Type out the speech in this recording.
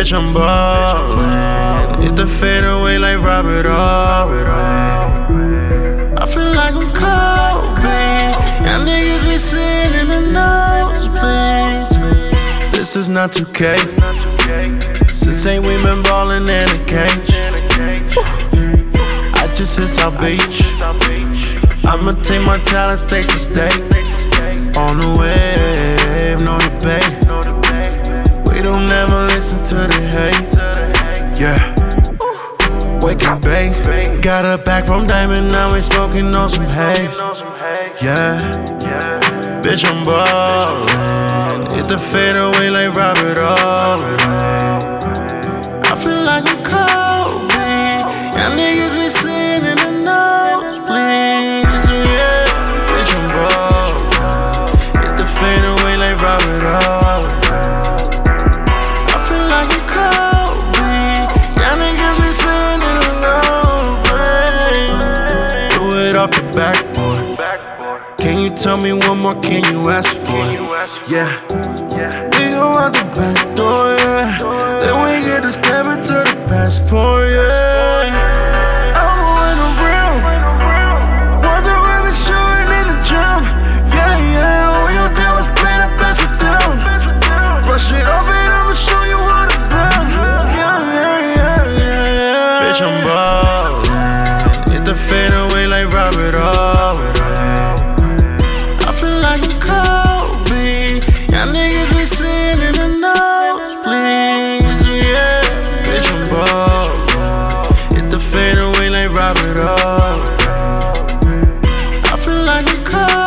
Bitch, I'm ballin'. Hit the fadeaway like Robert Albright. I feel like I'm Kobe. Y'all niggas be sitting in the nosebleeds. This is not 2K. Since ain't we been ballin' in a cage. I just hit South Beach. I'ma take my talent state to state. On the wave, no debate. Don't ever listen to the hate. Yeah. Wake up, babe. Got her back from Diamond, now we smoking on some haze. Yeah. Bitch, I'm ballin'. Hit the fadeaway like Robert Albright. I feel like I'm Kobe. Y'all niggas be sitting in the nosebleeds. Can you tell me one more? Can you ask for? Yeah. Yeah. We go out the back door, yeah. Feel